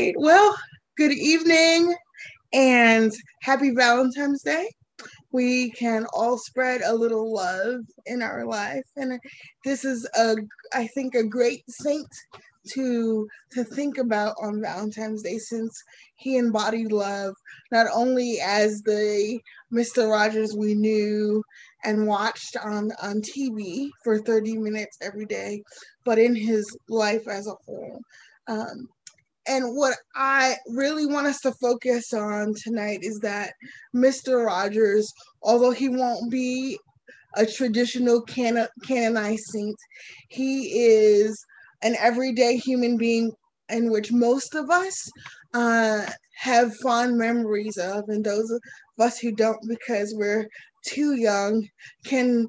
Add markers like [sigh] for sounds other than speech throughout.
right. Well, good evening and happy Valentine's Day. We can all spread a little love in our life. And this is a I think a great saint to to think about on Valentine's Day since he embodied love not only as the Mr. Rogers we knew and watched on on TV for 30 minutes every day, but in his life as a whole. Um, and what I really want us to focus on tonight is that Mr. Rogers, although he won't be a traditional can- canonized saint, he is an everyday human being in which most of us uh, have fond memories of, and those of us who don't because we're too young can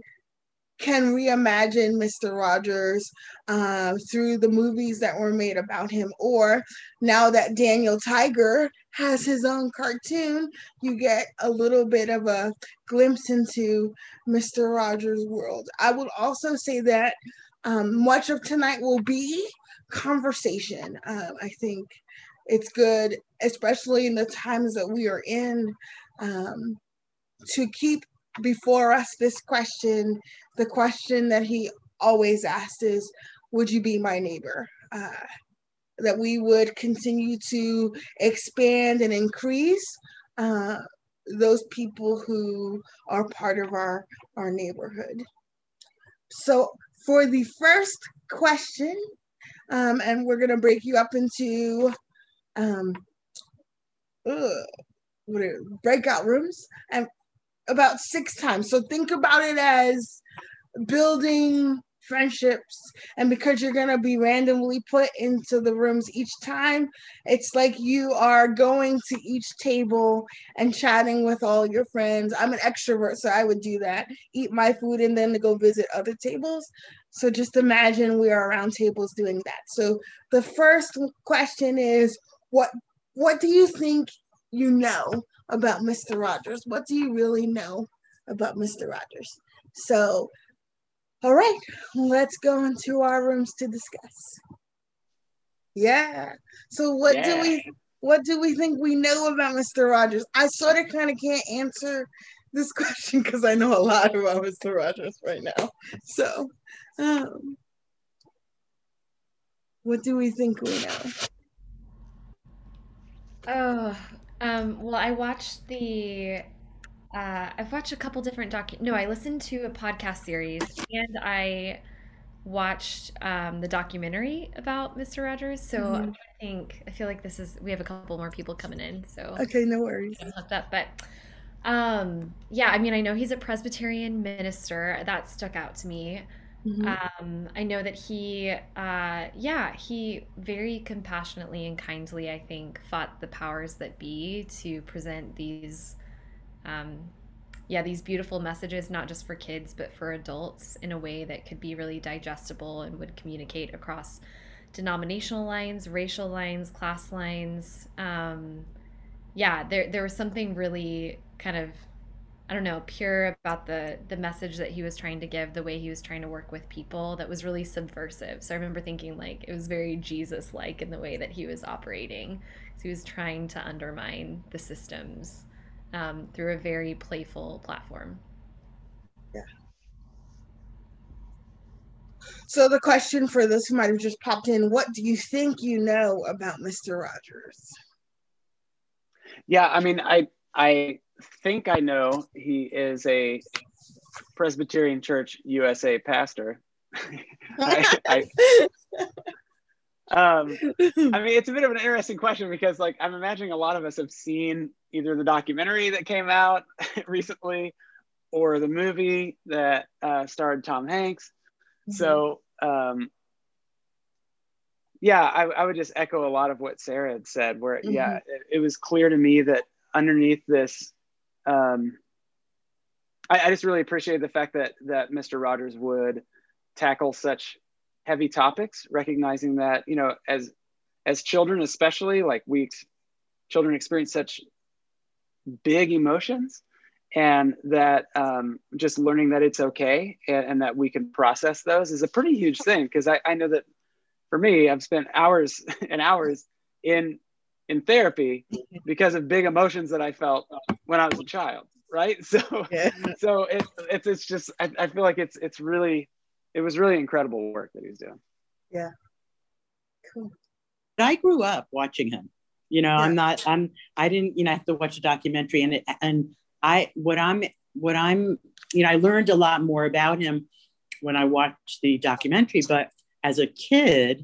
can reimagine Mr. Rogers uh, through the movies that were made about him. Or now that Daniel Tiger has his own cartoon, you get a little bit of a glimpse into Mr. Rogers' world. I would also say that um, much of tonight will be conversation. Uh, I think it's good, especially in the times that we are in, um, to keep before us this question. The question that he always asked is, Would you be my neighbor? Uh, that we would continue to expand and increase uh, those people who are part of our, our neighborhood. So for the first question, um, and we're gonna break you up into um, ugh, breakout rooms and about six times. So think about it as building friendships. And because you're going to be randomly put into the rooms each time it's like you are going to each table and chatting with all your friends. I'm an extrovert so i would do that. Eat my food and then to go visit other tables. So just imagine we are around tables doing that. So the first question is what what do you think you know about mr rogers what do you really know about mr rogers so all right, let's go into our rooms to discuss. Yeah. So what yeah. do we what do we think we know about Mr. Rogers? I sort of kind of can't answer this [laughs] question because I know a lot about Mr. Rogers right now. So, um, what do we think we know? Oh, um, well, I watched the uh, I've watched a couple different docu. No, I listened to a podcast series and I watched um, the documentary about Mr. Rogers. So mm-hmm. I think I feel like this is we have a couple more people coming in. So okay, no worries. That, but um, yeah, I mean, I know he's a Presbyterian minister. That stuck out to me. Mm-hmm. Um, I know that he, uh, yeah, he very compassionately and kindly, I think, fought the powers that be to present these um, yeah, these beautiful messages, not just for kids, but for adults in a way that could be really digestible and would communicate across denominational lines, racial lines, class lines. Um, yeah, there, there was something really kind of, I don't know, pure about the, the message that he was trying to give, the way he was trying to work with people that was really subversive. So I remember thinking like it was very Jesus like in the way that he was operating. So he was trying to undermine the systems um, through a very playful platform. Yeah. So the question for this who might have just popped in, what do you think you know about Mr. Rogers? Yeah, I mean, I I think I know he is a Presbyterian Church USA pastor. [laughs] I, I, um, I mean, it's a bit of an interesting question because, like, I'm imagining a lot of us have seen either the documentary that came out [laughs] recently or the movie that uh, starred Tom Hanks. Mm-hmm. So, um, yeah, I, I, would just echo a lot of what Sarah had said, where, mm-hmm. yeah, it, it, was clear to me that underneath this, um, I, I just really appreciate the fact that that Mr. Rogers would tackle such heavy topics, recognizing that, you know, as as children especially, like we children experience such big emotions and that um, just learning that it's okay and, and, that we can process those is a pretty huge thing because I, I, know that for me i've spent hours [laughs] and hours in in therapy because of big emotions that I felt when I was a child. Right. [laughs] So, yeah. so it, it's, it's just, I, I feel like it's, it's really, it was really incredible work that he's doing. Yeah. Cool. I grew up watching him. You know, yeah. I'm not, I'm, I didn't, you know, I have to watch a documentary and it, and I, what I'm, what I'm, you know, I learned a lot more about him when I watched the documentary, but as a kid,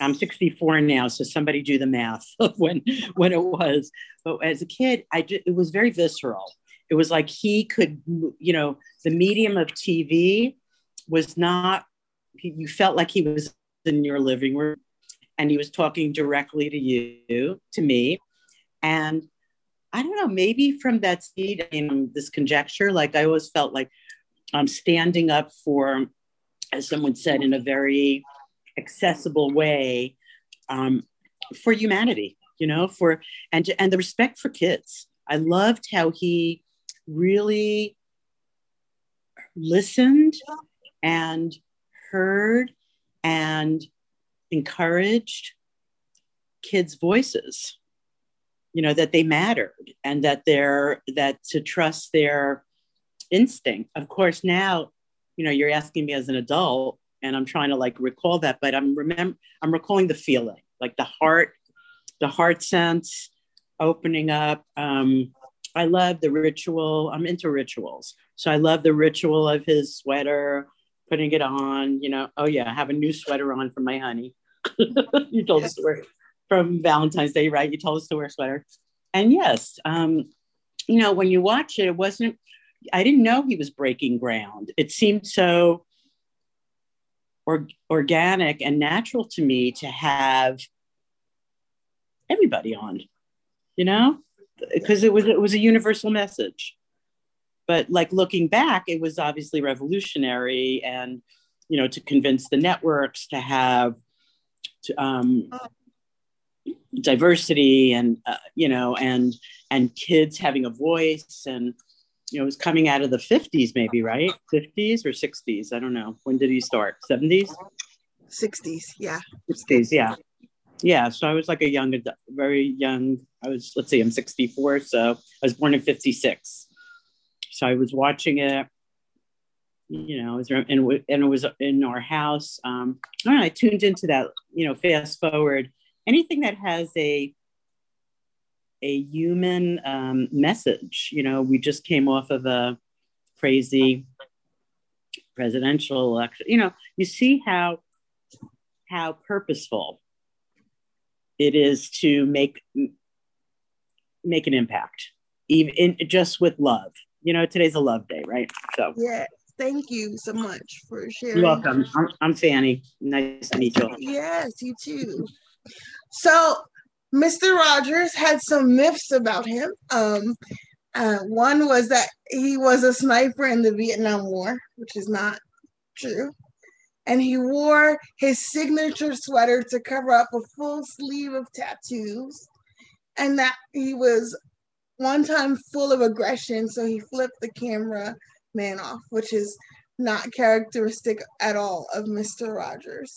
I'm 64 now, so somebody do the math [laughs] of when when it was. But as a kid, I just, it was very visceral. It was like he could, you know, the medium of TV was not. You felt like he was in your living room, and he was talking directly to you, to me, and I don't know. Maybe from that seed, I mean, this conjecture, like I always felt like I'm standing up for, as someone said, in a very accessible way um, for humanity, you know, for and and the respect for kids. I loved how he really listened and heard and encouraged kids' voices you know that they mattered and that they're that to trust their instinct of course now you know you're asking me as an adult and i'm trying to like recall that but i'm remember i'm recalling the feeling like the heart the heart sense opening up um i love the ritual i'm into rituals. So i love the ritual of his sweater putting it on you know oh yeah i have a new sweater on for my honey. [laughs] You told us to wear from valentine's day right? You told us to wear sweater. And yes um you know when you watch it it wasn't i didn't know he was breaking ground. It seemed so or, organic and natural to me to have everybody on, you know, because it was it was a universal message. But like looking back, it was obviously revolutionary, and you know, to convince the networks to have to, um, diversity and uh, you know, and and kids having a voice and you know, it was coming out of the 50s, maybe, right? 50s or 60s. I don't know. When did he start? 70s? 60s, yeah. 60s, yeah. Yeah. So I was like a young, very young. I was, let's see, I'm 64. So I was born in 56. So I was watching it, you know, and, and it was in our house. Um, I, know, I tuned into that, you know, fast forward. Anything that has a a human um, message. You know, we just came off of a crazy presidential election. You know, you see how how purposeful it is to make make an impact, even in, just with love. You know, today's a love day, right? So yeah. Thank you so much for sharing. You're welcome. I'm, I'm Fanny. Nice to meet you. Yes, you too. So Mr. Rogers had some myths about him. Um, uh, one was that he was a sniper in the Vietnam War, which is not true. And he wore his signature sweater to cover up a full sleeve of tattoos. And that he was one time full of aggression, so he flipped the camera man off, which is not characteristic at all of Mr. Rogers.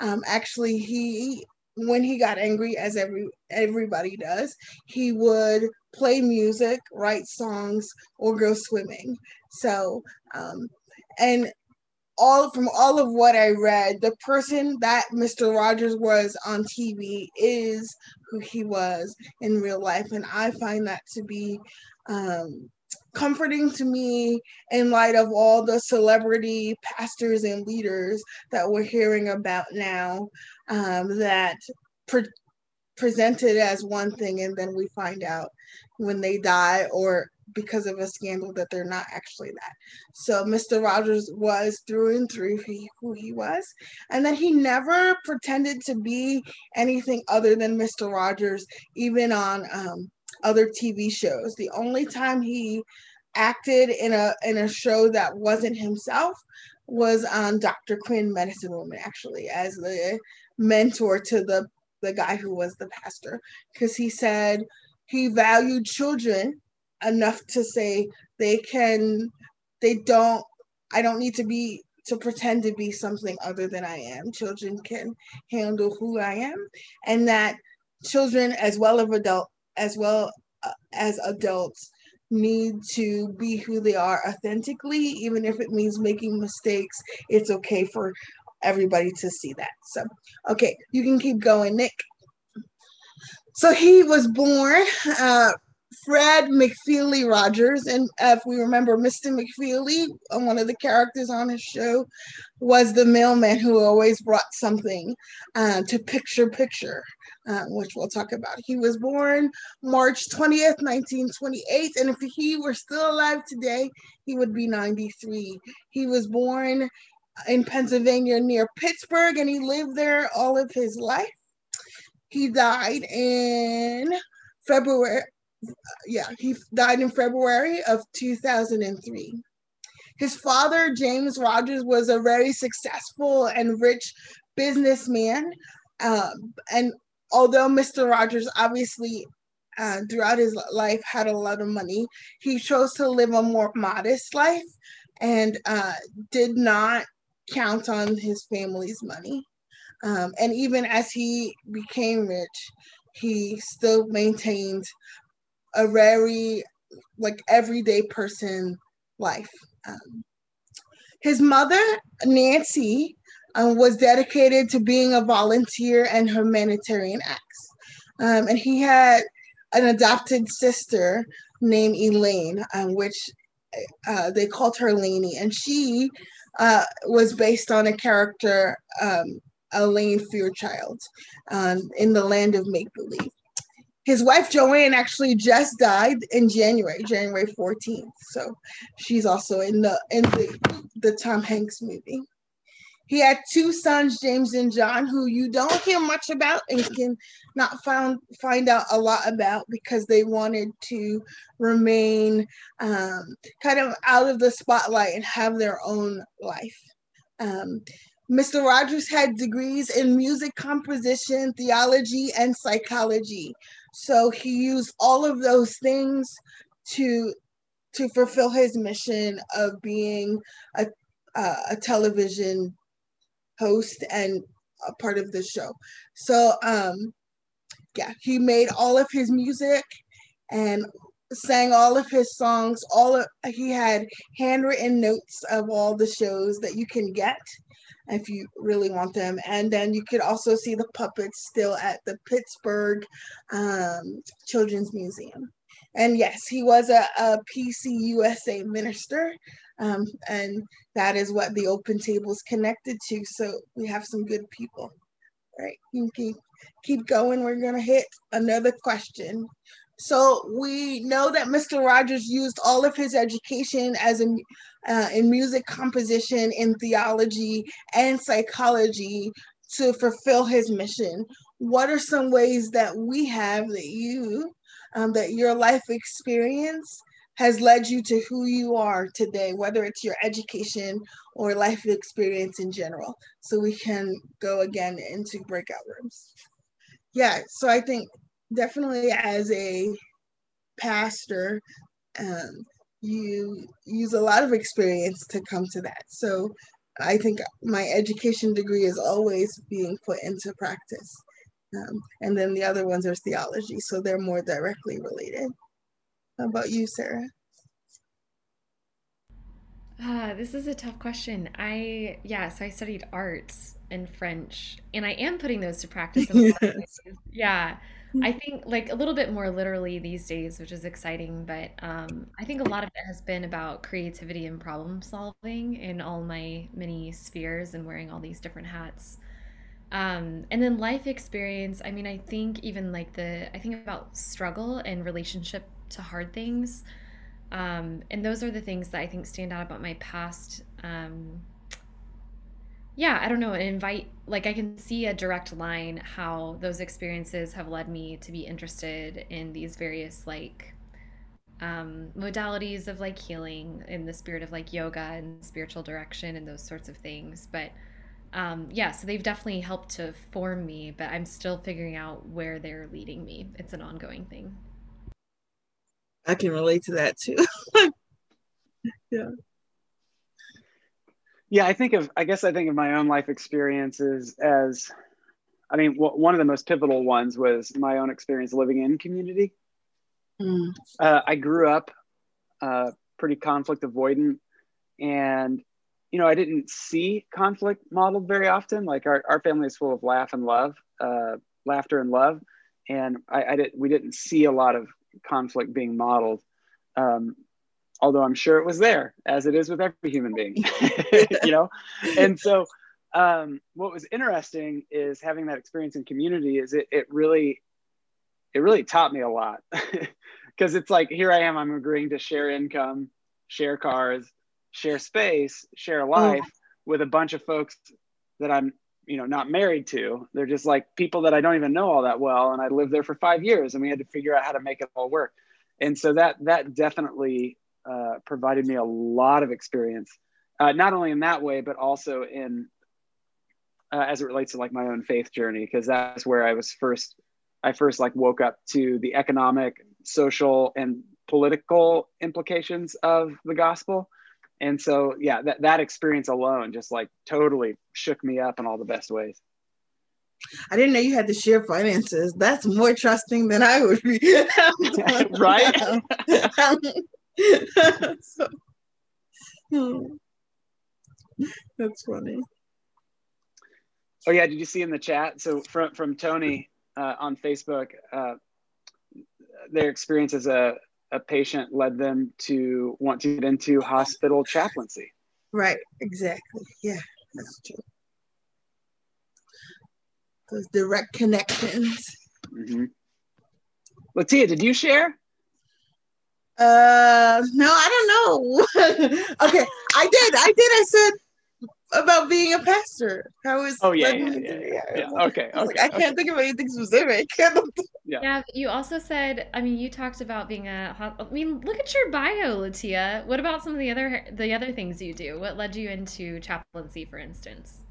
Um, actually, he when he got angry, as every everybody does, he would play music, write songs, or go swimming. So, um, and all from all of what I read, the person that Mr. Rogers was on TV is who he was in real life, and I find that to be um, comforting to me in light of all the celebrity pastors and leaders that we're hearing about now um, that pre- presented as one thing and then we find out when they die or because of a scandal that they're not actually that. So Mr. Rogers was through and through who he was, and that he never pretended to be anything other than Mr. Rogers, even on um, other TV shows. The only time he acted in a in a show that wasn't himself was um, on Dr. Quinn Medicine Woman, actually, as the mentor to the the guy who was the pastor, because he said he valued children enough to say they can they don't I don't need to be to pretend to be something other than I am. Children can handle who I am and that children as well as adult as well uh, as adults need to be who they are authentically even if it means making mistakes it's okay for everybody to see that. So okay you can keep going nick. So he was born uh, Fred McFeely Rogers, and if we remember, Mr. McFeely, uh, one of the characters on his show, was the mailman who always brought something uh, to picture picture, uh, which we'll talk about. He was born March 20th, 1928, and if he were still alive today, he would be 93. He was born in Pennsylvania near Pittsburgh, and he lived there all of his life. He died in February yeah, he died in February of 2003. His father, James Rogers, was a very successful and rich businessman. Uh, and although Mr. Rogers obviously uh, throughout his life had a lot of money, he chose to live a more modest life and uh, did not count on his family's money. Um, and even as he became rich, he still maintained a very like everyday person life. Um, his mother, Nancy, um, was dedicated to being a volunteer and humanitarian acts. Um, and he had an adopted sister named Elaine, um, which uh, they called her Lainey. And she uh, was based on a character, um, Elaine Fairchild, um, in the land of make believe his wife Joanne actually just died in January, January 14th. So she's also in the in the, the Tom Hanks movie. He had two sons, James and John, who you don't hear much about and can not found find out a lot about because they wanted to remain um, kind of out of the spotlight and have their own life. Um, Mr. Rogers had degrees in music composition, theology, and psychology. So he used all of those things to to fulfill his mission of being a uh, a television host and a part of the show. So um yeah, he made all of his music and sang all of his songs. All of he had handwritten notes of all the shows that you can get if you really want them. And then you could also see the puppets still at the Pittsburgh um, Children's Museum. And yes, he was a, a PCUSA minister. Um, and that is what the open table is connected to. So we have some good people. All right, you can keep going. We're going to hit another question. So we know that Mr. Rogers used all of his education as a, uh, in music composition, in theology, and psychology to fulfill his mission. What are some ways that we have that you, um, that your life experience has led you to who you are today, whether it's your education or life experience in general? So we can go again into breakout rooms. Yeah, so I think definitely as a pastor, um, you use a lot of experience to come to that. So I think my education degree is always being put into practice. Um, and then the other ones are theology, so they're more directly related. How about you, Sarah? Uh, this is a tough question. I, yes, I studied arts and French, and I am putting those to practice. yes. [laughs] Yeah. I think like a little bit more literally these days, which is exciting, but um, I think a lot of it has been about creativity and problem solving in all my many spheres and wearing all these different hats. Um, and then life experience, I mean, I think even like the, I think about struggle and relationship to hard things. Um, and those are the things that I think stand out about my past um, yeah, I don't know, invite like I can see a direct line how those experiences have led me to be interested in these various like um, modalities of like healing in the spirit of like yoga and spiritual direction and those sorts of things. But um, yeah, so they've definitely helped to form me, but I'm still figuring out where they're leading me. It's an ongoing thing. I can relate to that too. [laughs] yeah yeah i think of i guess i think of my own life experiences as I mean, w- one of the most pivotal ones was my own experience living in community. Mm. Uh, I grew up uh, pretty conflict avoidant, and you know, I didn't see conflict modeled very often. Like our, our family is full of laugh and love, uh, laughter and love, and I, I did we didn't see a lot of conflict being modeled. Um, although I'm sure it was there, as it is with every human being, [laughs] you know. And so, um, what was interesting is having that experience in community. Is it it really, it really taught me a lot, [laughs] because it's like here I am, I'm agreeing to share income, share cars, share space, share mm. life with a bunch of folks that I'm you know not married to they're just like people that i don't even know all that well and i lived there for five years and we had to figure out how to make it all work and so that that definitely uh, provided me a lot of experience uh, not only in that way but also in uh, as it relates to like my own faith journey because that's where i was first i first like woke up to the economic social and political implications of the gospel and so yeah that, that experience alone just like totally shook me up in all the best ways I didn't know you had to share finances. That's more trusting than I would be. [laughs] [laughs] right? [laughs] so, hmm. That's funny. Oh yeah, did you see in the chat? So from from Tony uh, on Facebook, uh, their experience as a a patient led them to want to get into hospital chaplaincy. Right, exactly. Yeah, that's true. Those direct connections. Mm-hmm. Letiah, did you share? Uh, no, I don't know. [laughs] okay, I did. I did. I said about being a pastor. How is oh yeah yeah, yeah, yeah, yeah, okay okay like, I can't okay. think of anything specific. [laughs] yeah. yeah, you also said. I mean, you talked about being a. I mean, look at your bio, Letiah. What about some of the other the other things you do? What led you into chaplaincy, for instance?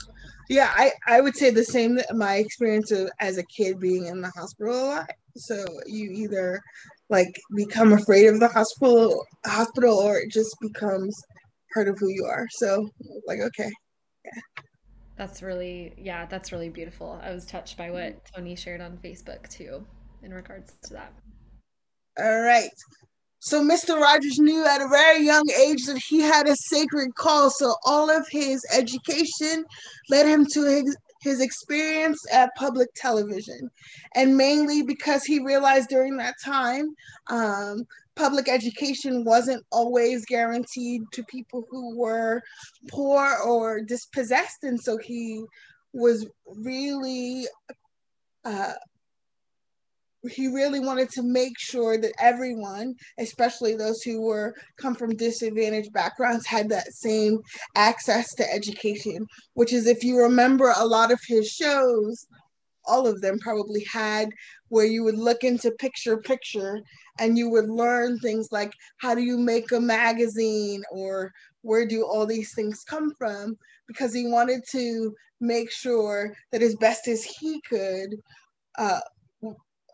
Yeah, I I would say the same. My experience of, as a kid being in the hospital a lot. So you either like become afraid of the hospital hospital or it just becomes part of who you are. So like okay, yeah that's really, yeah, that's really beautiful. I was touched by what Tony shared on Facebook too, in regards to that. All right. So Mr. Rogers knew at a very young age that he had a sacred call. So all of his education led him to his, his experience at public television. And mainly because he realized during that time um, public education wasn't always guaranteed to people who were poor or dispossessed. And so he was really, uh, he really wanted to make sure that everyone, especially those who were come from disadvantaged backgrounds, had that same access to education. Which is, if you remember, a lot of his shows all of them probably had where you would look into picture picture and you would learn things like how do you make a magazine or where do all these things come from because he wanted to make sure that as best as he could uh,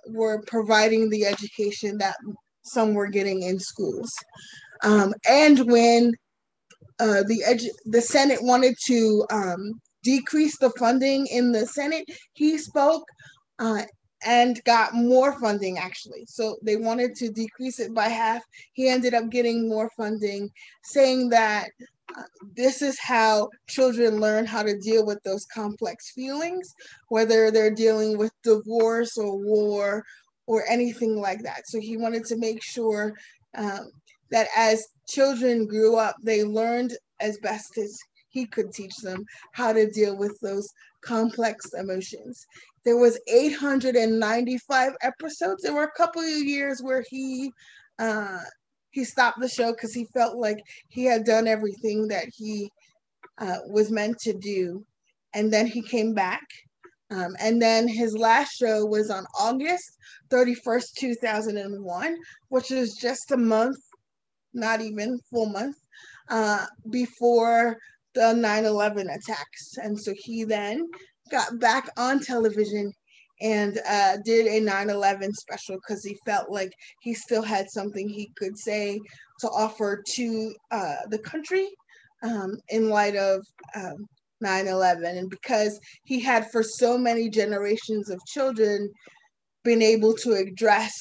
were providing the education that some were getting in schools um, and when uh, the edu- the Senate wanted to um, decrease the funding in the Senate, he spoke uh, and got more funding actually. So they wanted to decrease it by half. He ended up getting more funding, saying that this is how children learn how to deal with those complex feelings, whether they're dealing with divorce or war or anything like that. So he wanted to make sure um, that as children grew up, they learned as best as he could teach them how to deal with those complex emotions. There was 895 episodes. There were a couple of years where he uh, he stopped the show because he felt like he had done everything that he uh, was meant to do, and then he came back. Um, and then his last show was on August 31st, 2001, which is just a month, not even full month, uh, before the 9 11 attacks. And so he then got back on television and uh, did a 9 11 special because he felt like he still had something he could say to offer to uh, the country um, in light of um, 9-11 and because he had for so many generations of children been able to address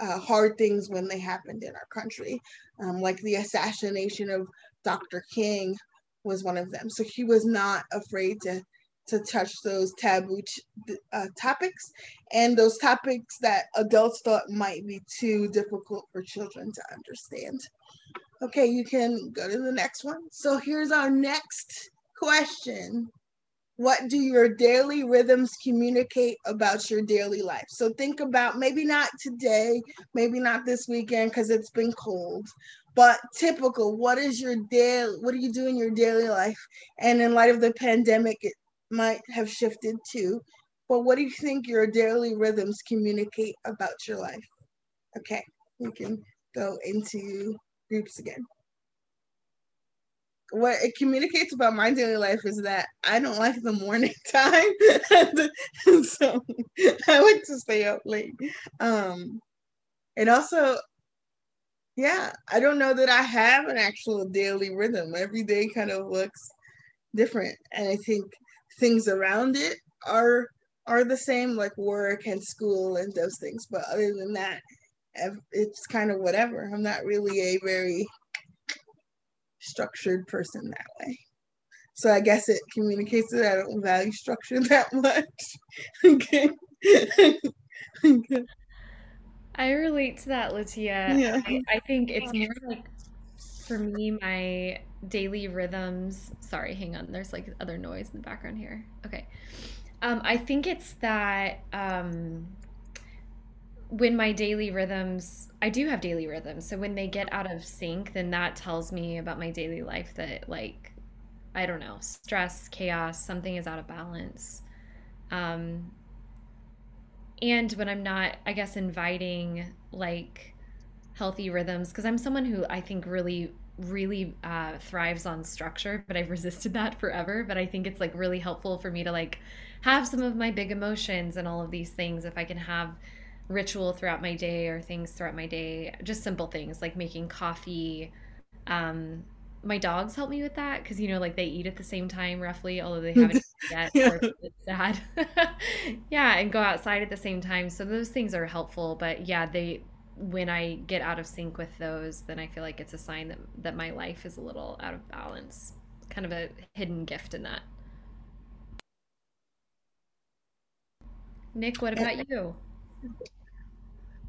uh, hard things when they happened in our country um, like the assassination of dr king was one of them. So he was not afraid to to touch those taboo uh, topics and those topics that adults thought might be too difficult for children to understand. Okay, you can go to the next one. So here's our next question. What do your daily rhythms communicate about your daily life? So think about maybe not today, maybe not this weekend because it's been cold, but typical. What is your daily? What do you do in your daily life? And in light of the pandemic, it might have shifted too. But what do you think your daily rhythms communicate about your life? Okay, we can go into groups again. What it communicates about my daily life is that I don't like the morning [laughs] time. [laughs] so I like to stay up late. Um, and also, yeah, I don't know that I have an actual daily rhythm. Every day kind of looks different. And I think things around it are are the same like work and school and those things but other than that it's kind of whatever. I'm not really a very structured person that way. So i guess it communicates that i don't value structure [laughs] that much. Okay. [laughs] I relate to that letiah. Yeah. I, I think it's more like for me my daily rhythms. Sorry, hang on. There's like other noise in the background here. Okay. Um, I think it's that um, when my daily rhythms, I do have daily rhythms. So when they get out of sync, then that tells me about my daily life that, like, I don't know, stress, chaos, something is out of balance. Um, and when I'm not, I guess, inviting like healthy rhythms, because I'm someone who I think really really uh, thrives on structure, but I've resisted that forever. But I think it's like really helpful for me to like have some of my big emotions and all of these things. If I can have ritual throughout my day or things throughout my day, just simple things like making coffee. Um, my dogs help me with that because you know, like they eat at the same time roughly, although they haven't [laughs] yet. yeah. It's sad. [laughs] yeah, and go outside at the same time. So those things are helpful. But yeah, they when I get out of sync with those, then I feel like it's a sign that that my life is a little out of balance. Kind of a hidden gift in that. Nick, what about you?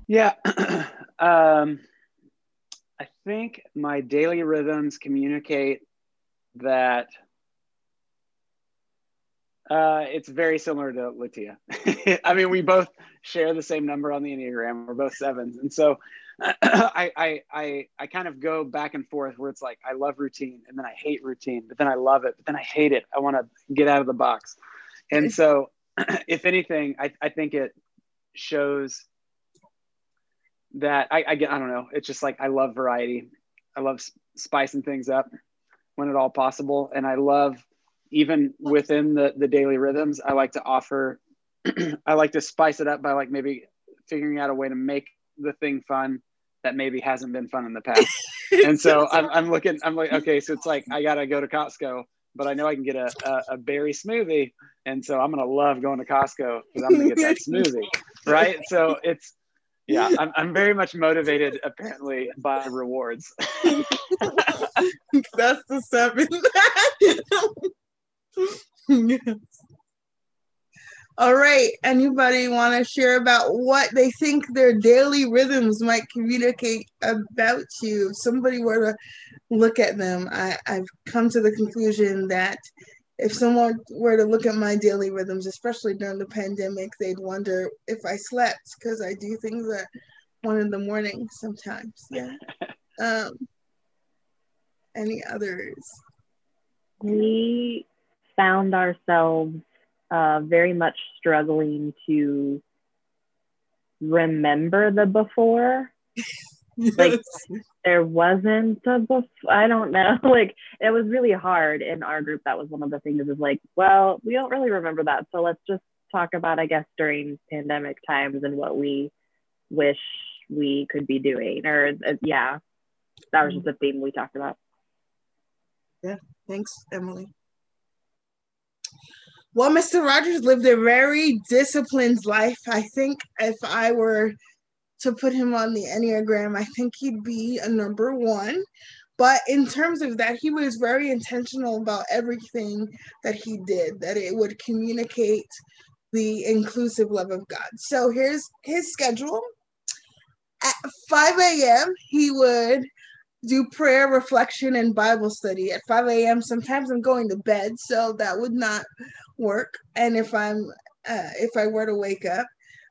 Yeah. [clears throat] um, I think my daily rhythms communicate that uh, it's very similar to Letiah. [laughs] I mean, we both share the same number on the Enneagram. We're both sevens. And so [clears throat] I, I, I, I kind of go back and forth where it's like, I love routine and then I hate routine, but then I love it, but then I hate it. I want to get out of the box. And so [clears throat] if anything, I, I think it shows that I, I get, I don't know. It's just like, I love variety. I love spicing things up when at all possible. And I love even within the the daily rhythms i like to offer [clears throat] i like to spice it up by like maybe figuring out a way to make the thing fun that maybe hasn't been fun in the past. [laughs] And so I'm, I'm looking i'm like okay so it's like i gotta go to costco but i know i can get a, a, a berry smoothie. And so i'm gonna love going to costco because i'm gonna get that [laughs] smoothie right? So it's yeah I'm, I'm very much motivated apparently by rewards. [laughs] That's the seven yes. [laughs] All right. Anybody want to share about what they think their daily rhythms might communicate about you? If somebody were to look at them, I, I've come to the conclusion that if someone were to look at my daily rhythms, especially during the pandemic, they'd wonder if I slept because I do things at one in the morning sometimes. Yeah. [laughs] Um, any others? We found ourselves uh, very much struggling to remember the before. yes. [laughs] Like there wasn't a before. I don't know. [laughs] Like it was really hard in our group. That was one of the things. Is like, well, we don't really remember that. So let's just talk about, I guess, during pandemic times and what we wish we could be doing. Or uh, yeah, that was just a theme we talked about. Yeah. Thanks, Emily. Well, Mr. Rogers lived a very disciplined life. I think if I were to put him on the Enneagram, I think he'd be a number one. But in terms of that, he was very intentional about everything that he did, that it would communicate the inclusive love of God. So here's his schedule. At 5 a.m., he would do prayer, reflection, and Bible study. At 5 a.m., sometimes I'm going to bed, so that would not work. And if I'm uh, if I were to wake up,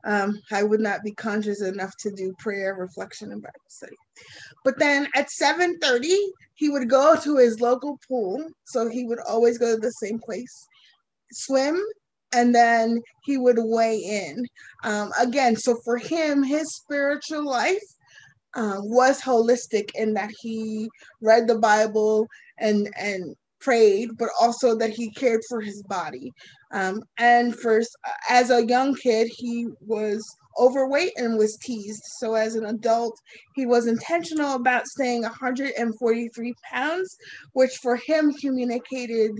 um, I would not be conscious enough to do prayer, reflection, and Bible study. But then at 7:30, he would go to his local pool. So he would always go to the same place, swim, and then he would weigh in. Um, again, so for him, his spiritual life um, was holistic in that he read the Bible and and prayed, but also that he cared for his body. Um, and first, as a young kid, he was overweight and was teased. So as an adult, he was intentional about staying 143 pounds, which for him communicated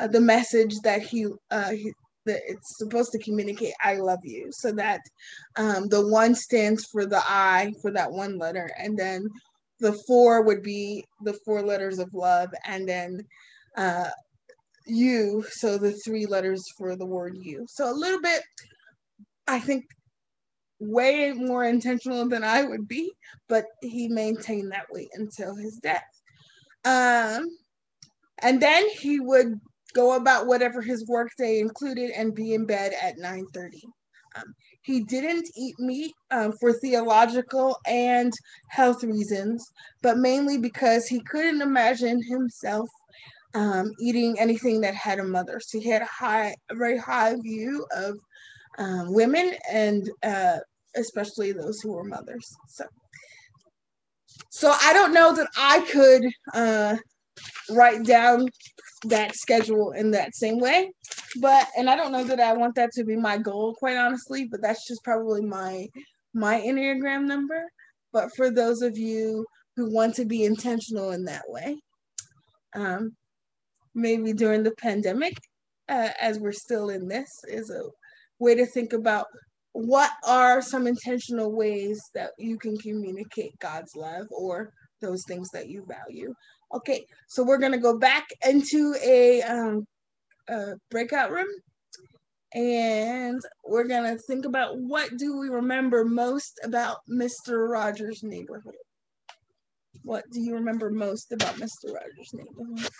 uh, the message that he, uh, he that it's supposed to communicate I love you. So that um, the one stands for the I for that one letter, and then the four would be the four letters of love, and then uh, you, so the three letters for the word you. So a little bit, I think, way more intentional than I would be, but he maintained that way until his death. Um, and then he would go about whatever his workday included and be in bed at 9:30. Um, he didn't eat meat um, for theological and health reasons, but mainly because he couldn't imagine himself um, eating anything that had a mother. So he had a high, a very high view of um, women and uh, especially those who were mothers. So, so I don't know that I could uh, write down that schedule in that same way, but and I don't know that I want that to be my goal, quite honestly. But that's just probably my my enneagram number. But for those of you who want to be intentional in that way, um, maybe during the pandemic, uh, as we're still in this, is a way to think about what are some intentional ways that you can communicate God's love or those things that you value. Okay, so we're gonna go back into a, um, a breakout room, and we're gonna think about what do we remember most about Mr. Rogers' neighborhood. What do you remember most about Mr. Rogers' neighborhood?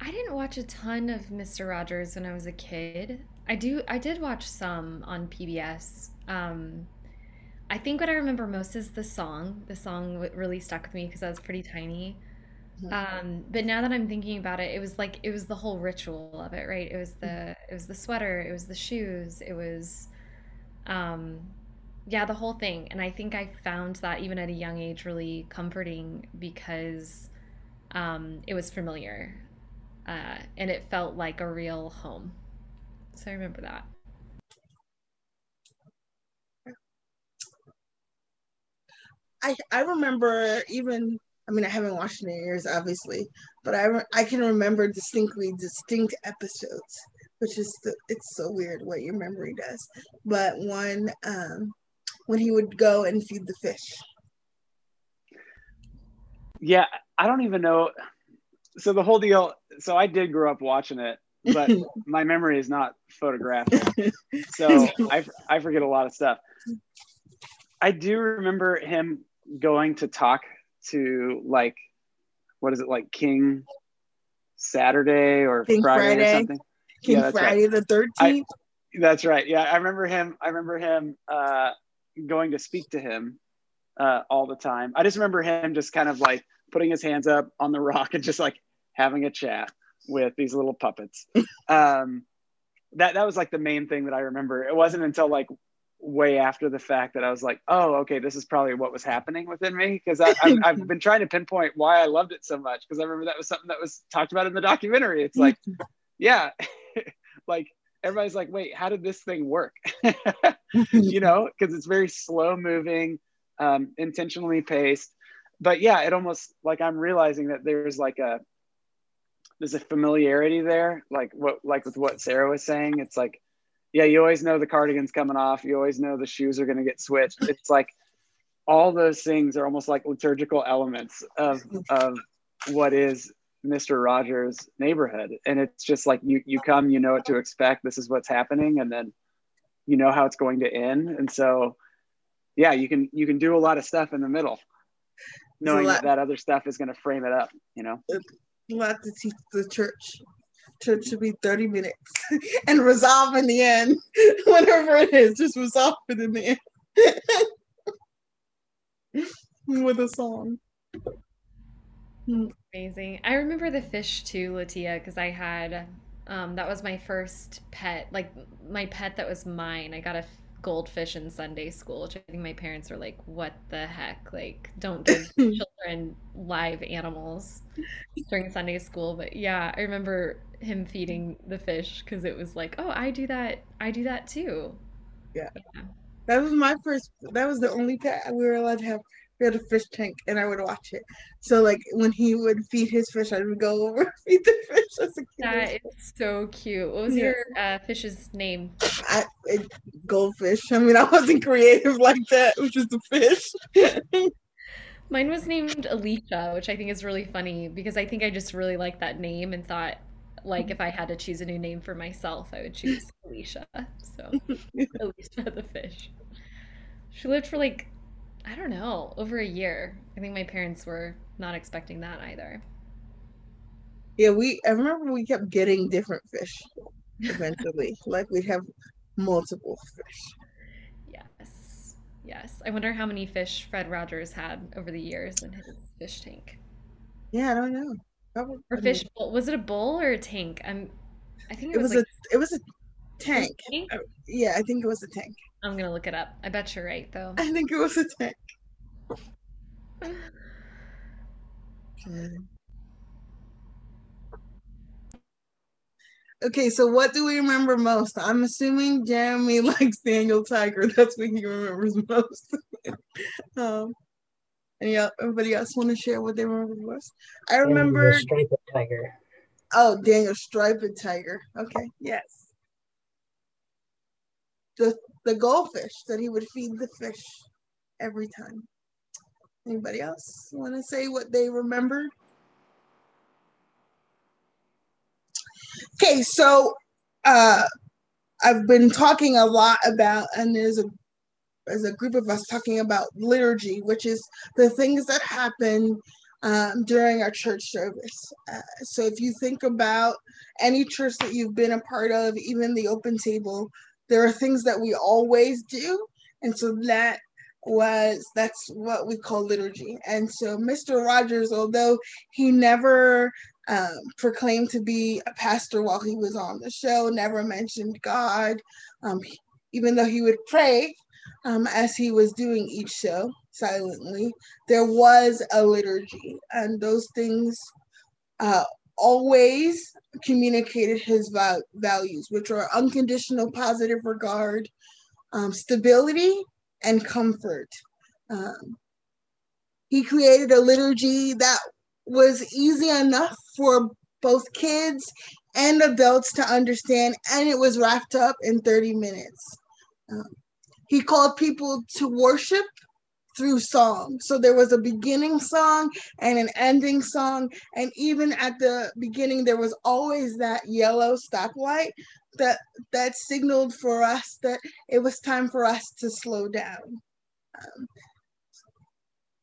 I didn't watch a ton of Mr. Rogers when I was a kid. I do I did watch some on PBS. Um, I think what I remember most is the song. The song really stuck with me because I was pretty tiny. Mm-hmm. Um, but now that I'm thinking about it, it was like it was the whole ritual of it, right? It was the it was the sweater, it was the shoes, it was um yeah, the whole thing. And I think I found that even at a young age really comforting because um, it was familiar uh, and it felt like a real home. So I remember that. I I remember even I mean I haven't watched it in years obviously, but I re- I can remember distinctly distinct episodes, which is the, it's so weird what your memory does. But one um, when he would go and feed the fish. Yeah, I don't even know so the whole deal. So I did grow up watching it, but [laughs] my memory is not photographic. [laughs] So I I forget a lot of stuff. I do remember him going to talk to like what is it like King Saturday or King Friday, Friday, or something. King yeah, Friday right. the thirteenth. That's right. Yeah, I remember him. I remember him uh, going to speak to him uh, all the time. I just remember him just kind of like putting his hands up on the rock and just like having a chat with these little puppets. [laughs] um, that that was like the main thing that I remember. It wasn't until like way after the fact that I was like, oh, okay, this is probably what was happening within me because I've, I've [laughs] been trying to pinpoint why I loved it so much because I remember that was something that was talked about in the documentary. It's like, [laughs] yeah, [laughs] like everybody's like, wait, how did this thing work? you know, because it's very slow moving, um, intentionally paced. But yeah, it almost like I'm realizing that there's like a there's a familiarity there, like what like with what Sarah was saying. It's like, yeah, you always know the cardigan's coming off. You always know the shoes are going to get switched. It's like all those things are almost like liturgical elements of of what is Mr. Rogers' neighborhood, and it's just like you you come, you know what to expect. This is what's happening, and then you know how it's going to end, and so yeah, you can you can do a lot of stuff in the middle, knowing that that other stuff is going to frame it up. You know, a lot to teach the church. Church should be 30 minutes [laughs] and resolve in the end. [laughs] Whatever it is, just resolve it in the end [laughs] with a song. Amazing. I remember the fish too, Letiah, because I had um, that was my first pet, like my pet that was mine. I got a goldfish in Sunday school, which I think my parents were like, "What the heck? Like, don't give [laughs] children live animals during Sunday school." But yeah, I remember him feeding the fish because it was like, "Oh, I do that. I do that too." Yeah. yeah. That was my first. That was the only pet we were allowed to have we had a fish tank and I would watch it. So like when he would feed his fish, I would go [laughs] over feed the fish. That's, that is so cute. What was yeah. your uh, fish's name? I, it, goldfish. I mean, I wasn't creative like that. It was just a fish. [laughs] Mine was named Alicia, which I think is really funny because I think I just really liked that name and thought like if I had to choose a new name for myself, I would choose [laughs] Alicia. So Alicia the fish. She lived for like I don't know, over a year. I think my parents were not expecting that either. Yeah, we I remember we kept getting different fish eventually. [laughs] like we'd have multiple fish. Yes. Yes. I wonder how many fish Fred Rogers had over the years in his fish tank. Yeah, I don't know. Probably, or fish bowl. Was it a bowl or a tank? I'm I think it, it was, was like, a it was a tank. tank? Uh, yeah, I think it was a tank. I'm gonna look it up. I bet you're right, though. I think it was a tank. [sighs] okay, so what do we remember most? I'm assuming Jeremy [laughs] likes Daniel Tiger. That's what he remembers most. [laughs] um, any anybody else want to share what they remember most? I remember Striped Tiger. Oh, Daniel Striped Tiger. Okay, yes. The the goldfish that he would feed the fish every time. Anybody else want to say what they remembered? Okay, so uh, I've been talking a lot about, and there's a there's a group of us talking about liturgy, which is the things that happen um, during our church service. Uh, so if you think about any church that you've been a part of, even the open table, there are things that we always do. And so that was that's what we call liturgy. And so mr rogers although he never um, proclaimed to be a pastor while he was on the show never mentioned god um, even though he would pray um, as he was doing each show silently there was a liturgy. And those things uh, always communicated his values, which are unconditional positive regard, um, stability, and comfort. Um, he created a liturgy that was easy enough for both kids and adults to understand, and it was wrapped up in 30 minutes. Um, he called people to worship through song. So there was a beginning song and an ending song. And even at the beginning, there was always that yellow stoplight that that signaled for us that it was time for us to slow down. Um,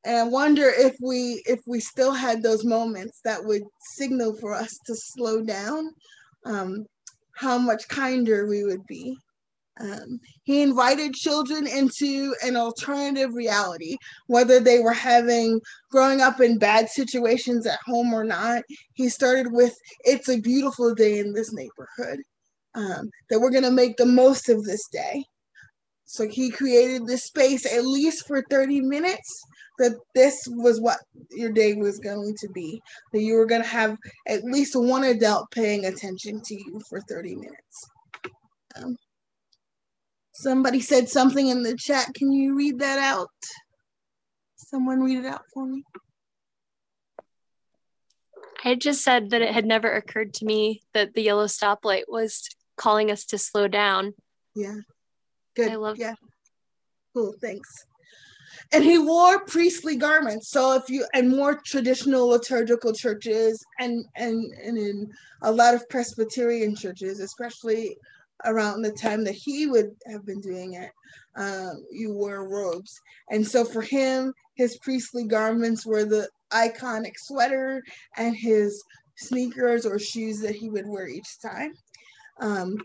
and I wonder if we if we still had those moments that would signal for us to slow down, um, how much kinder we would be. Um, he invited children into an alternative reality, whether they were having growing up in bad situations at home or not. He started with, It's a beautiful day in this neighborhood, um, that we're going to make the most of this day. So he created this space, at least for 30 minutes, that this was what your day was going to be, that you were going to have at least one adult paying attention to you for 30 minutes. Um, Somebody said something in the chat. Can you read that out? Someone read it out for me. I just said that it had never occurred to me that the yellow stoplight was calling us to slow down. Yeah. Good. I love yeah. Cool. Thanks. And he wore priestly garments. So if you and more traditional liturgical churches and and and in a lot of Presbyterian churches, especially around the time that he would have been doing it, um, you wore robes. And so for him, his priestly garments were the iconic sweater and his sneakers or shoes that he would wear each time. Um.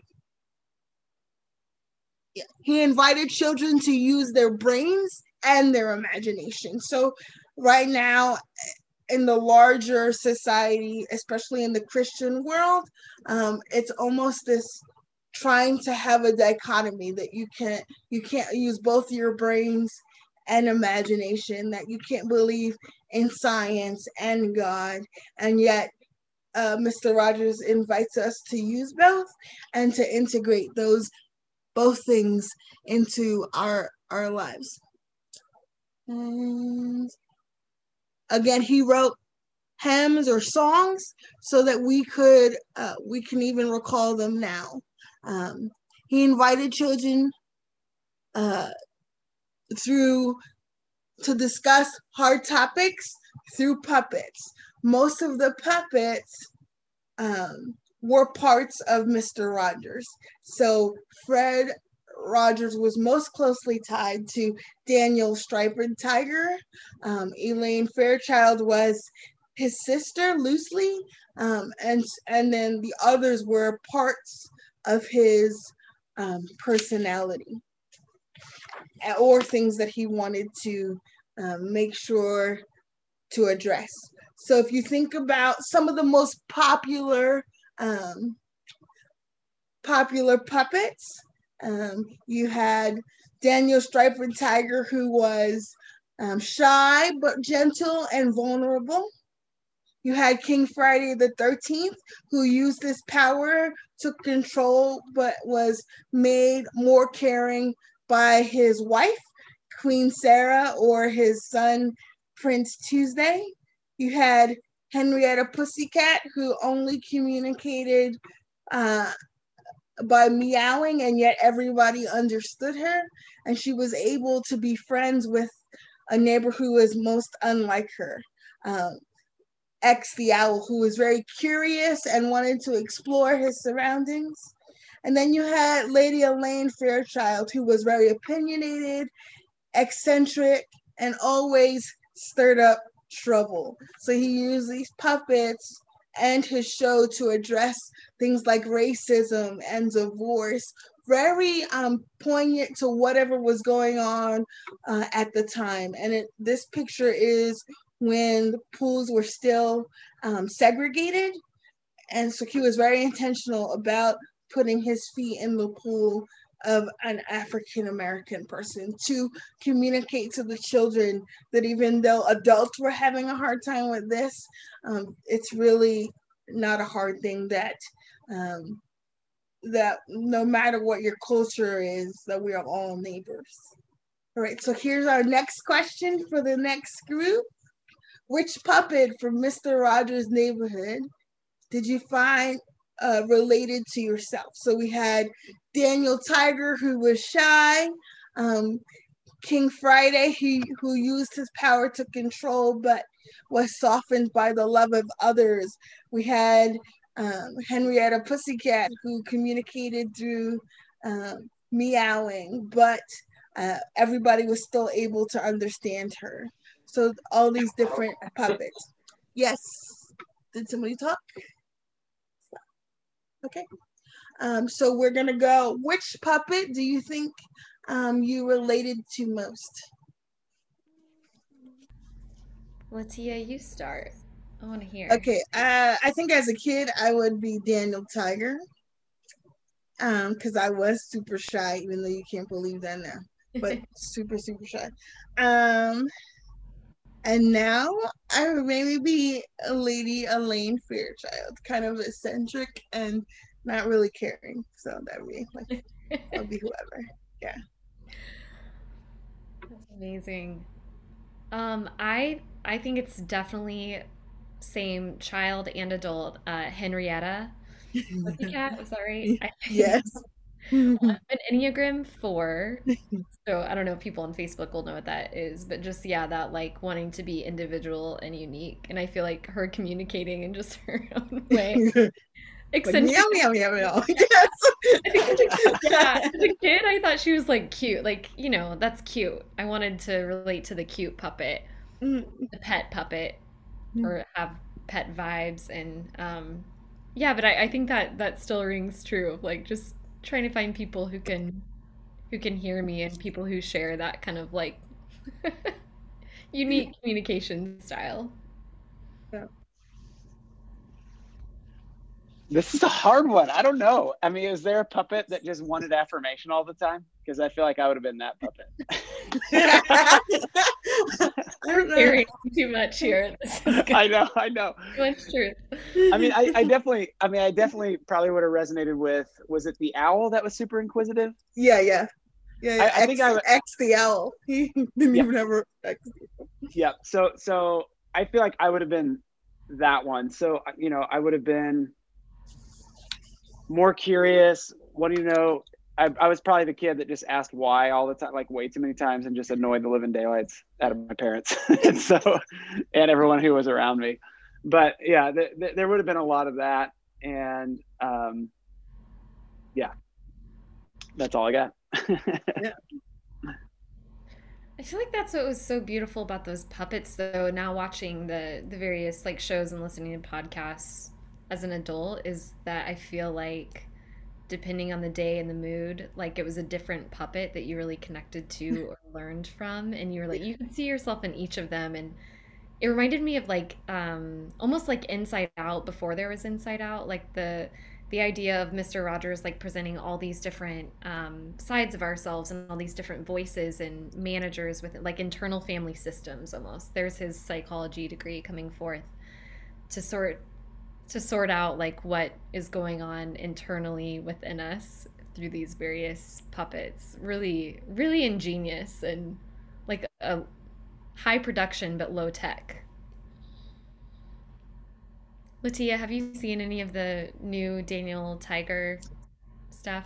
He invited children to use their brains and their imagination. So, right now, in the larger society, especially in the Christian world, um, it's almost this trying to have a dichotomy that you can't you can't use both your brains and imagination that you can't believe in science and god. And yet uh, mr rogers invites us to use both and to integrate those both things into our our lives. And again he wrote hymns or songs so that we could uh, we can even recall them now um, he invited children uh, through to discuss hard topics through puppets. Most of the puppets um, were parts of Mr. Rogers. So Fred Rogers was most closely tied to Daniel Striped Tiger. Um, Elaine Fairchild was his sister loosely, um, and and then the others were parts of his um, personality or things that he wanted to um, make sure to address. So if you think about some of the most popular um, popular puppets, um, you had Daniel Striped Tiger, who was um, shy but gentle and vulnerable. You had King Friday the 13th, who used this power, took control, but was made more caring by his wife, Queen Sarah, or his son, Prince Tuesday. You had Henrietta Pussycat, who only communicated uh, by meowing, and yet everybody understood her. And she was able to be friends with a neighbor who was most unlike her. Um, X the owl, who was very curious and wanted to explore his surroundings. And then you had Lady Elaine Fairchild, who was very opinionated, eccentric, and always stirred up trouble. So he used these puppets and his show to address things like racism and divorce, very um, poignant to whatever was going on uh, at the time. And it, this picture is when the pools were still um, segregated. And so he was very intentional about putting his feet in the pool of an African American person to communicate to the children that even though adults were having a hard time with this, um, it's really not a hard thing that um, that no matter what your culture is, that we are all neighbors. All right, so here's our next question for the next group. Which puppet from Mr. Rogers' neighborhood did you find uh, related to yourself? So we had Daniel Tiger, who was shy, um, King Friday, he, who used his power to control but was softened by the love of others. We had um, Henrietta Pussycat, who communicated through um, meowing, but uh, everybody was still able to understand her. So all these different puppets. Yes. Did somebody talk? Okay. Um, so we're gonna go. Which puppet do you think um, you related to most? Letiah, you start. I want to hear. Okay. Uh, I think as a kid, I would be Daniel Tiger. Um, because I was super shy, even though you can't believe that now. But [laughs] super, super shy. Um, and now I would maybe be a lady Elaine Fairchild, kind of eccentric and not really caring. So that would be like I'll be whoever. Yeah. That's amazing. Um, I I think it's definitely same child and adult, uh, Henrietta. Pussycat, is that right? yes. [laughs] an Enneagram 4. [laughs] So I don't know if people on Facebook will know what that is, but just, yeah, that like wanting to be individual and unique. And I feel like her communicating in just [laughs] her own way. Meow, meow, meow, meow. Yes. yeah, as a kid, I thought she was like cute. Like, you know, that's cute. I wanted to relate to the cute puppet, mm. the pet puppet, mm. or have pet vibes. And um, yeah, but I, I think that that still rings true. Like, just trying to find people who can who can hear me and people who share that kind of like [laughs] unique communication style. Yeah. This is a hard one. I don't know. I mean, is there a puppet that just wanted affirmation all the time? Because I feel like I would have been that puppet. [laughs] [laughs] We're hearing too much here. [laughs] I know, I know. Too much truth. I mean, I, I definitely, I mean, I definitely probably would have resonated with. Was it the owl that was super inquisitive? Yeah, yeah, yeah. yeah. I, I X, think I would, X the owl. [laughs] He didn't yeah. even have a X. Yeah. So, so I feel like I would have been that one. So, you know, I would have been more curious. What do you know? I, I, was probably the kid that just asked why all the time, like way too many times, and just annoyed the living daylights out of my parents, [laughs] and so and everyone who was around me. But yeah, th- th- there would have been a lot of that, and um, yeah, that's all I got. [laughs] yeah. I feel like that's what was so beautiful about those puppets, though. Now watching the the various like shows and listening to podcasts as an adult is that I feel like depending on the day and the mood, like it was a different puppet that you really connected to [laughs] or learned from and you were like you could see yourself in each of them and it reminded me of like um almost like Inside Out before there was Inside Out, like the the idea of Mr. Rogers like presenting all these different um, sides of ourselves and all these different voices and managers with like internal family systems almost. There's his psychology degree coming forth to sort to sort out like what is going on internally within us through these various puppets really really ingenious and like a high production but low tech Letiah, have you seen any of the new Daniel Tiger stuff?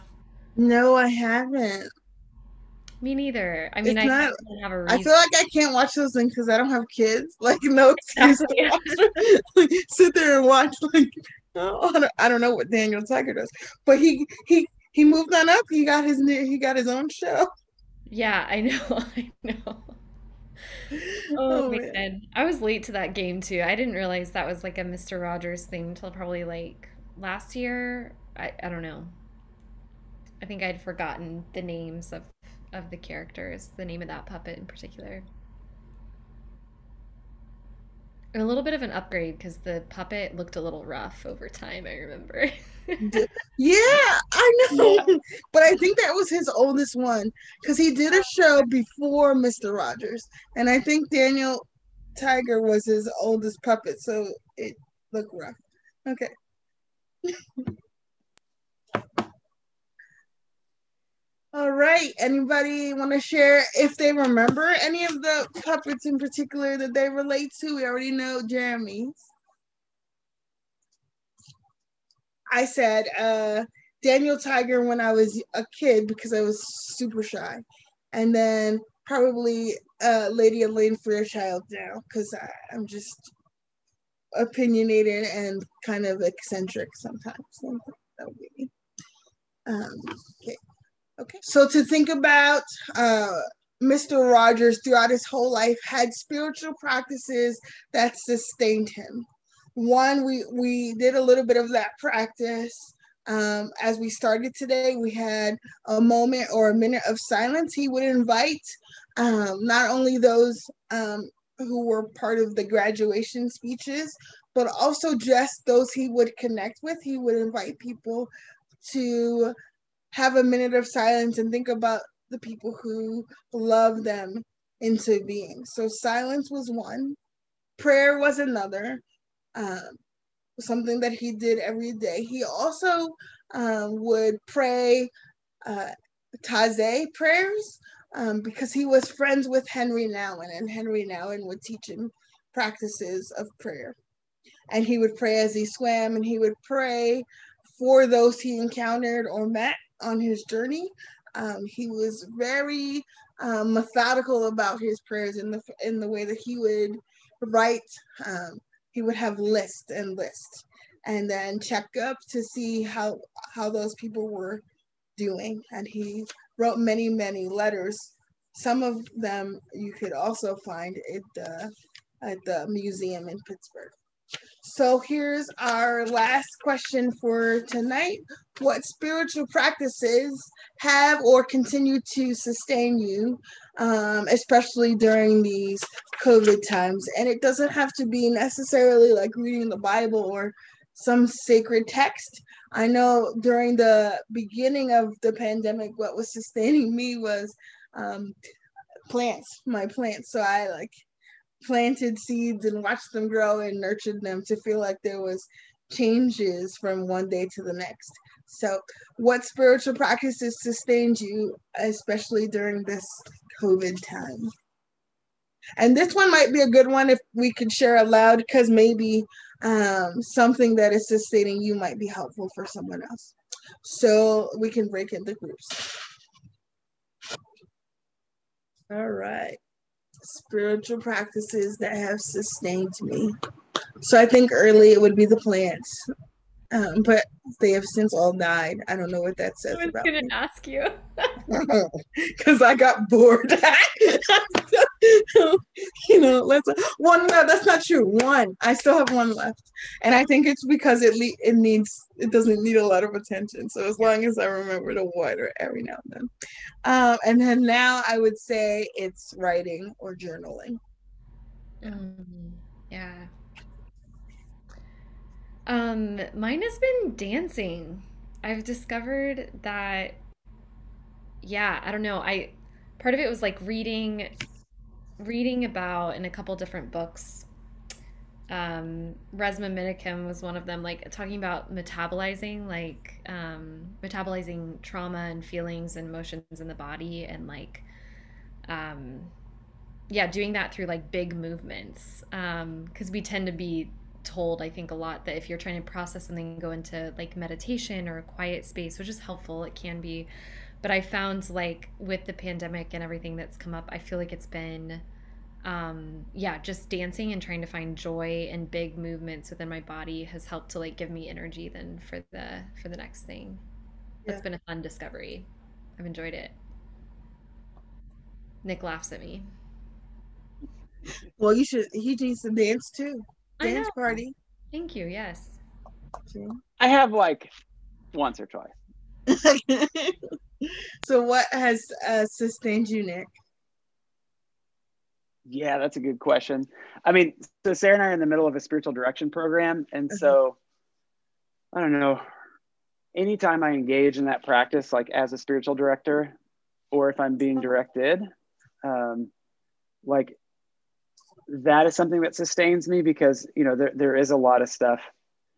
No, I haven't. Me neither. I mean, I not, have a reason. I feel like I can't watch those things because I don't have kids. [laughs] Like, no excuse to watch, [laughs] like, sit there and watch. Like, [laughs] I, don't, know what Daniel Tiger does, but he he he moved on up. He got his new. he got his own show. Yeah, I know. I know. Oh, oh man. man. I was late to that game too. I didn't realize that was like a Mr. Rogers thing until probably like last year. I, I don't know. I think I'd forgotten the names of of the characters, the name of that puppet in particular. And a little bit of an upgrade because the puppet looked a little rough over time, I remember. [laughs] yeah, I know. Yeah. But I think that was his oldest one because he did a show before Mr. Rogers. And I think Daniel Tiger was his oldest puppet, so it looked rough. Okay. [laughs] All right. Anybody want to share if they remember any of the puppets in particular that they relate to? We already know Jeremy's. I said uh, Daniel Tiger when I was a kid because I was super shy. And then probably uh, Lady Elaine Fairchild now because I'm just opinionated and kind of eccentric sometimes. So that would be me. Um, okay. Okay. So to think about uh, Mr. Rogers throughout his whole life had spiritual practices that sustained him. One, we we did a little bit of that practice. Um, as we started today, we had a moment or a minute of silence. He would invite um, not only those um, who were part of the graduation speeches, but also just those he would connect with. He would invite people to have a minute of silence and think about the people who love them into being. So silence was one, prayer was another, um, something that he did every day. He also um, would pray uh, Taizé prayers um, because he was friends with Henri Nouwen, and Henri Nouwen would teach him practices of prayer. and he would pray as he swam, and he would pray for those he encountered or met on his journey. Um, he was very um, methodical about his prayers in the in the way that he would write. Um, he would have list and list, and then check up to see how how those people were doing. And he wrote many many letters. Some of them you could also find at the at the museum in Pittsburgh. So here's our last question for tonight. What spiritual practices have or continue to sustain you, um, especially during these COVID times? And it doesn't have to be necessarily like reading the Bible or some sacred text. I know during the beginning of the pandemic, what was sustaining me was um, plants, my plants. So I like planted seeds and watched them grow and nurtured them to feel like there was changes from one day to the next. So, what spiritual practices sustained you, especially during this COVID time? And this one might be a good one if we could share aloud, because maybe um, something that is sustaining you might be helpful for someone else. So we can break into groups. All right spiritual practices that have sustained me. So I think early it would be the plants. Um, but they have since all died. I don't know what that says I was about gonna me. ask you. [laughs] Because I got bored. [laughs] you know, let's one. No, that's not true. One. I still have one left, and I think it's because it le- it needs it doesn't need a lot of attention. So as long as I remember to water every now and then, um, and then now I would say it's writing or journaling. Mm, yeah. Um, mine has been dancing. I've discovered that, yeah, I don't know. I part of it was like reading, reading about in a couple different books. Um, Resmaa Menakem was one of them, like talking about metabolizing, like um, metabolizing trauma and feelings and emotions in the body, and like, um, yeah, doing that through like big movements. Um, because we tend to be told i think a lot that if you're trying to process something go into like meditation or a quiet space which is helpful it can be but i found like with the pandemic and everything that's come up i feel like it's been um yeah just dancing and trying to find joy and big movements within my body has helped to like give me energy then for the for the next thing that's Yeah. been a fun discovery i've enjoyed it nick laughs at me Well, you should. He needs to dance too. I Dance party. thank you yes I have like once or twice. [laughs] so, what has uh, sustained you, Nick? Yeah, that's a good question. I mean, so Sarah and I are in the middle of a spiritual direction program. And so I don't know, anytime I engage in that practice, like as a spiritual director, or if I'm being directed, um, like that is something that sustains me because, you know, there, there is a lot of stuff,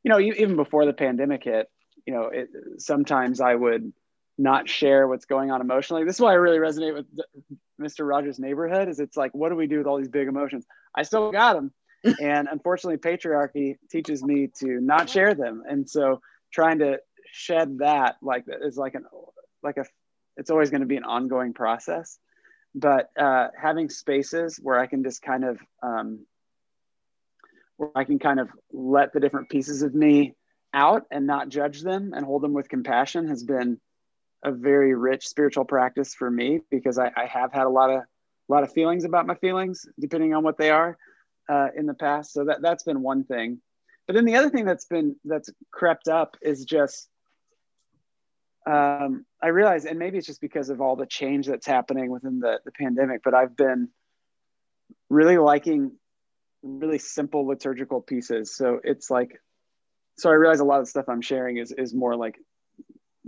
you know, even before the pandemic hit, you know, it, sometimes I would not share what's going on emotionally. This is why I really resonate with Mr. Rogers' neighborhood is it's like, what do we do with all these big emotions? I still got them. [laughs] and unfortunately, patriarchy teaches me to not share them. And so trying to shed that like is like an, like a, it's always going to be an ongoing process. But uh, having spaces where I can just kind of, um, where I can kind of let the different pieces of me out and not judge them and hold them with compassion has been a very rich spiritual practice for me because I, I have had a lot of a lot of feelings about my feelings depending on what they are uh, in the past. So that that's been one thing. But then the other thing that's been that's crept up is just um, i realize and maybe it's just because of all the change that's happening within the, the pandemic but i've been really liking really simple liturgical pieces so it's like so i realize a lot of the stuff i'm sharing is is more like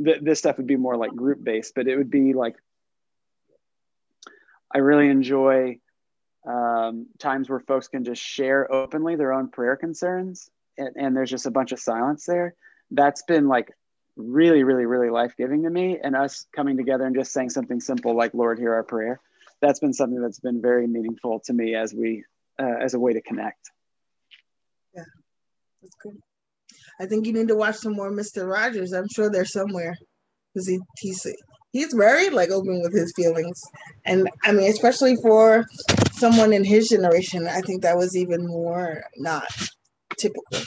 th- this stuff would be more like group based, but it would be like I really enjoy um, times where folks can just share openly their own prayer concerns, and, and there's just a bunch of silence there. That's been like really, really, really life giving to me, and us coming together and just saying something simple like "Lord, hear our prayer." That's been something that's been very meaningful to me as we uh, as a way to connect. Yeah, that's cool. I think you need to watch some more Mr. Rogers. I'm sure they're somewhere because he, he's he's very like open with his feelings, and I mean, especially for someone in his generation, I think that was even more not typical.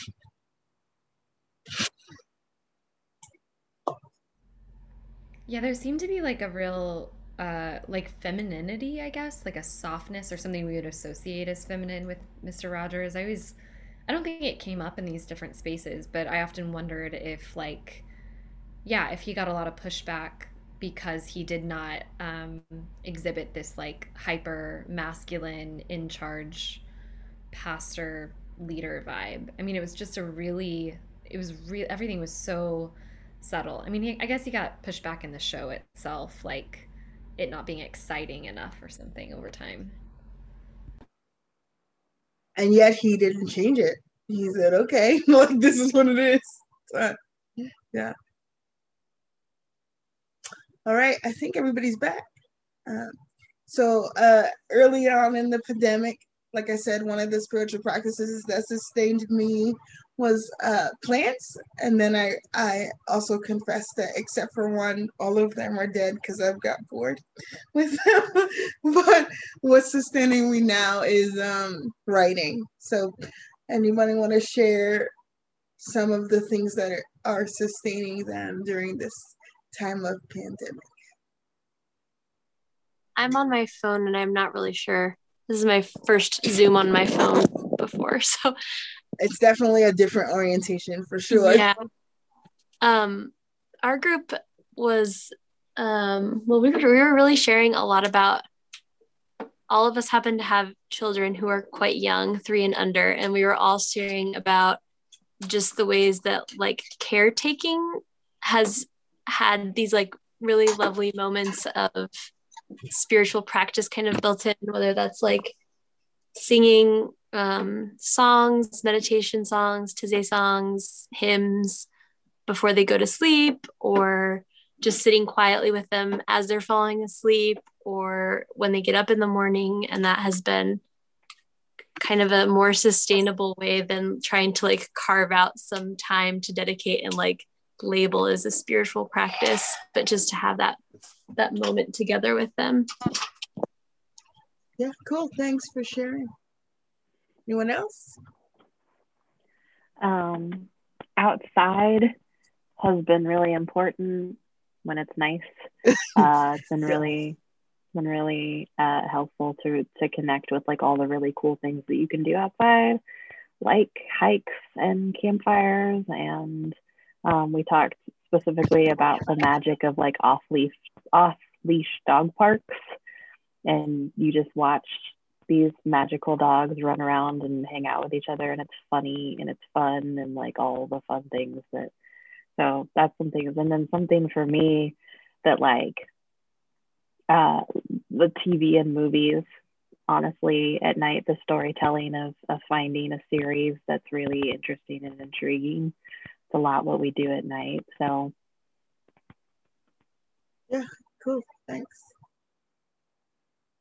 Yeah, there seemed to be like a real uh like femininity, I guess, like a softness or something we would associate as feminine with Mr. Rogers. I always I don't think it came up in these different spaces, but I often wondered if like yeah, if he got a lot of pushback because he did not um exhibit this like hyper masculine in charge pastor leader vibe. I mean, it was just a really it was real everything was so subtle. I mean, he, I guess he got pushed back in the show itself, like it not being exciting enough or something over time. And yet he didn't change it. He said, "Okay, [laughs] like this is what it is." So, [laughs] yeah. All right, I think everybody's back. Um, so uh, early on in the pandemic, like I said, one of the spiritual practices that sustained me was uh, plants, and then I I also confessed that except for one, all of them are dead because I've got bored with them. [laughs] but what's sustaining me now is um, writing. So, anybody want to share some of the things that are, are sustaining them during this time of pandemic? I'm on my phone and I'm not really sure. This is my first Zoom on my phone before, [laughs] so it's definitely a different orientation for sure. Yeah. Um, our group was um, well, we were, we were really sharing a lot about. All of us happen to have children who are quite young, three and under, and we were all sharing about just the ways that like caretaking has had these like really lovely moments of spiritual practice kind of built in, whether that's like singing um, songs, meditation songs, Taizé songs, hymns before they go to sleep, or just sitting quietly with them as they're falling asleep, or when they get up in the morning. And that has been kind of a more sustainable way than trying to like carve out some time to dedicate and like label as a spiritual practice, but just to have that that moment together with them. Yeah, cool. Thanks for sharing. Anyone else? Um, outside has been really important when it's nice. [laughs] Uh, it's been really been really uh, helpful to to connect with like all the really cool things that you can do outside, like hikes and campfires. And um, we talked specifically about the magic of like off leash off leash dog parks, and you just watch these magical dogs run around and hang out with each other and it's funny and it's fun and like all the fun things that so that's some things. And then something for me that like uh the tv and movies honestly at night the storytelling of, of finding a series that's really interesting and intriguing a lot what we do at night so yeah cool thanks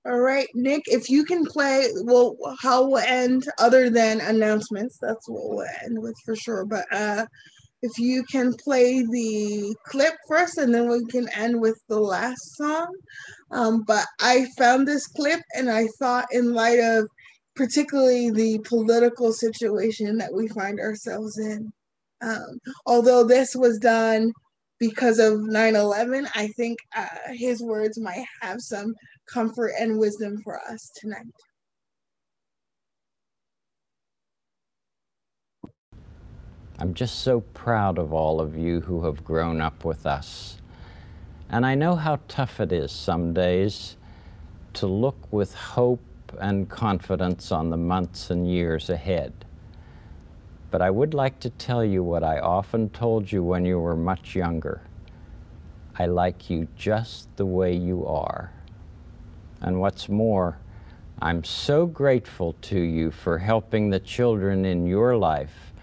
all right, Nick, if you can play, well, how we'll end other than announcements, that's what we'll end with for sure. But uh, if you can play the clip first and then we can end with the last song. Um, but I found this clip and I thought, in light of particularly the political situation that we find ourselves in, um, although this was done because of 9 11, I think uh, his words might have some comfort and wisdom for us tonight. I'm just so proud of all of you who have grown up with us. And I know how tough it is some days to look with hope and confidence on the months and years ahead. But I would like to tell you what I often told you when you were much younger. I like you just the way you are. And what's more, I'm so grateful to you for helping the children in your life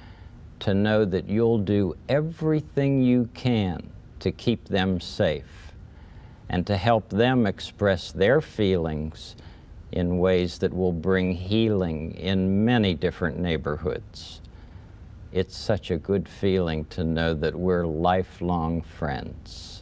to know that you'll do everything you can to keep them safe and to help them express their feelings in ways that will bring healing in many different neighborhoods. It's such a good feeling to know that we're lifelong friends.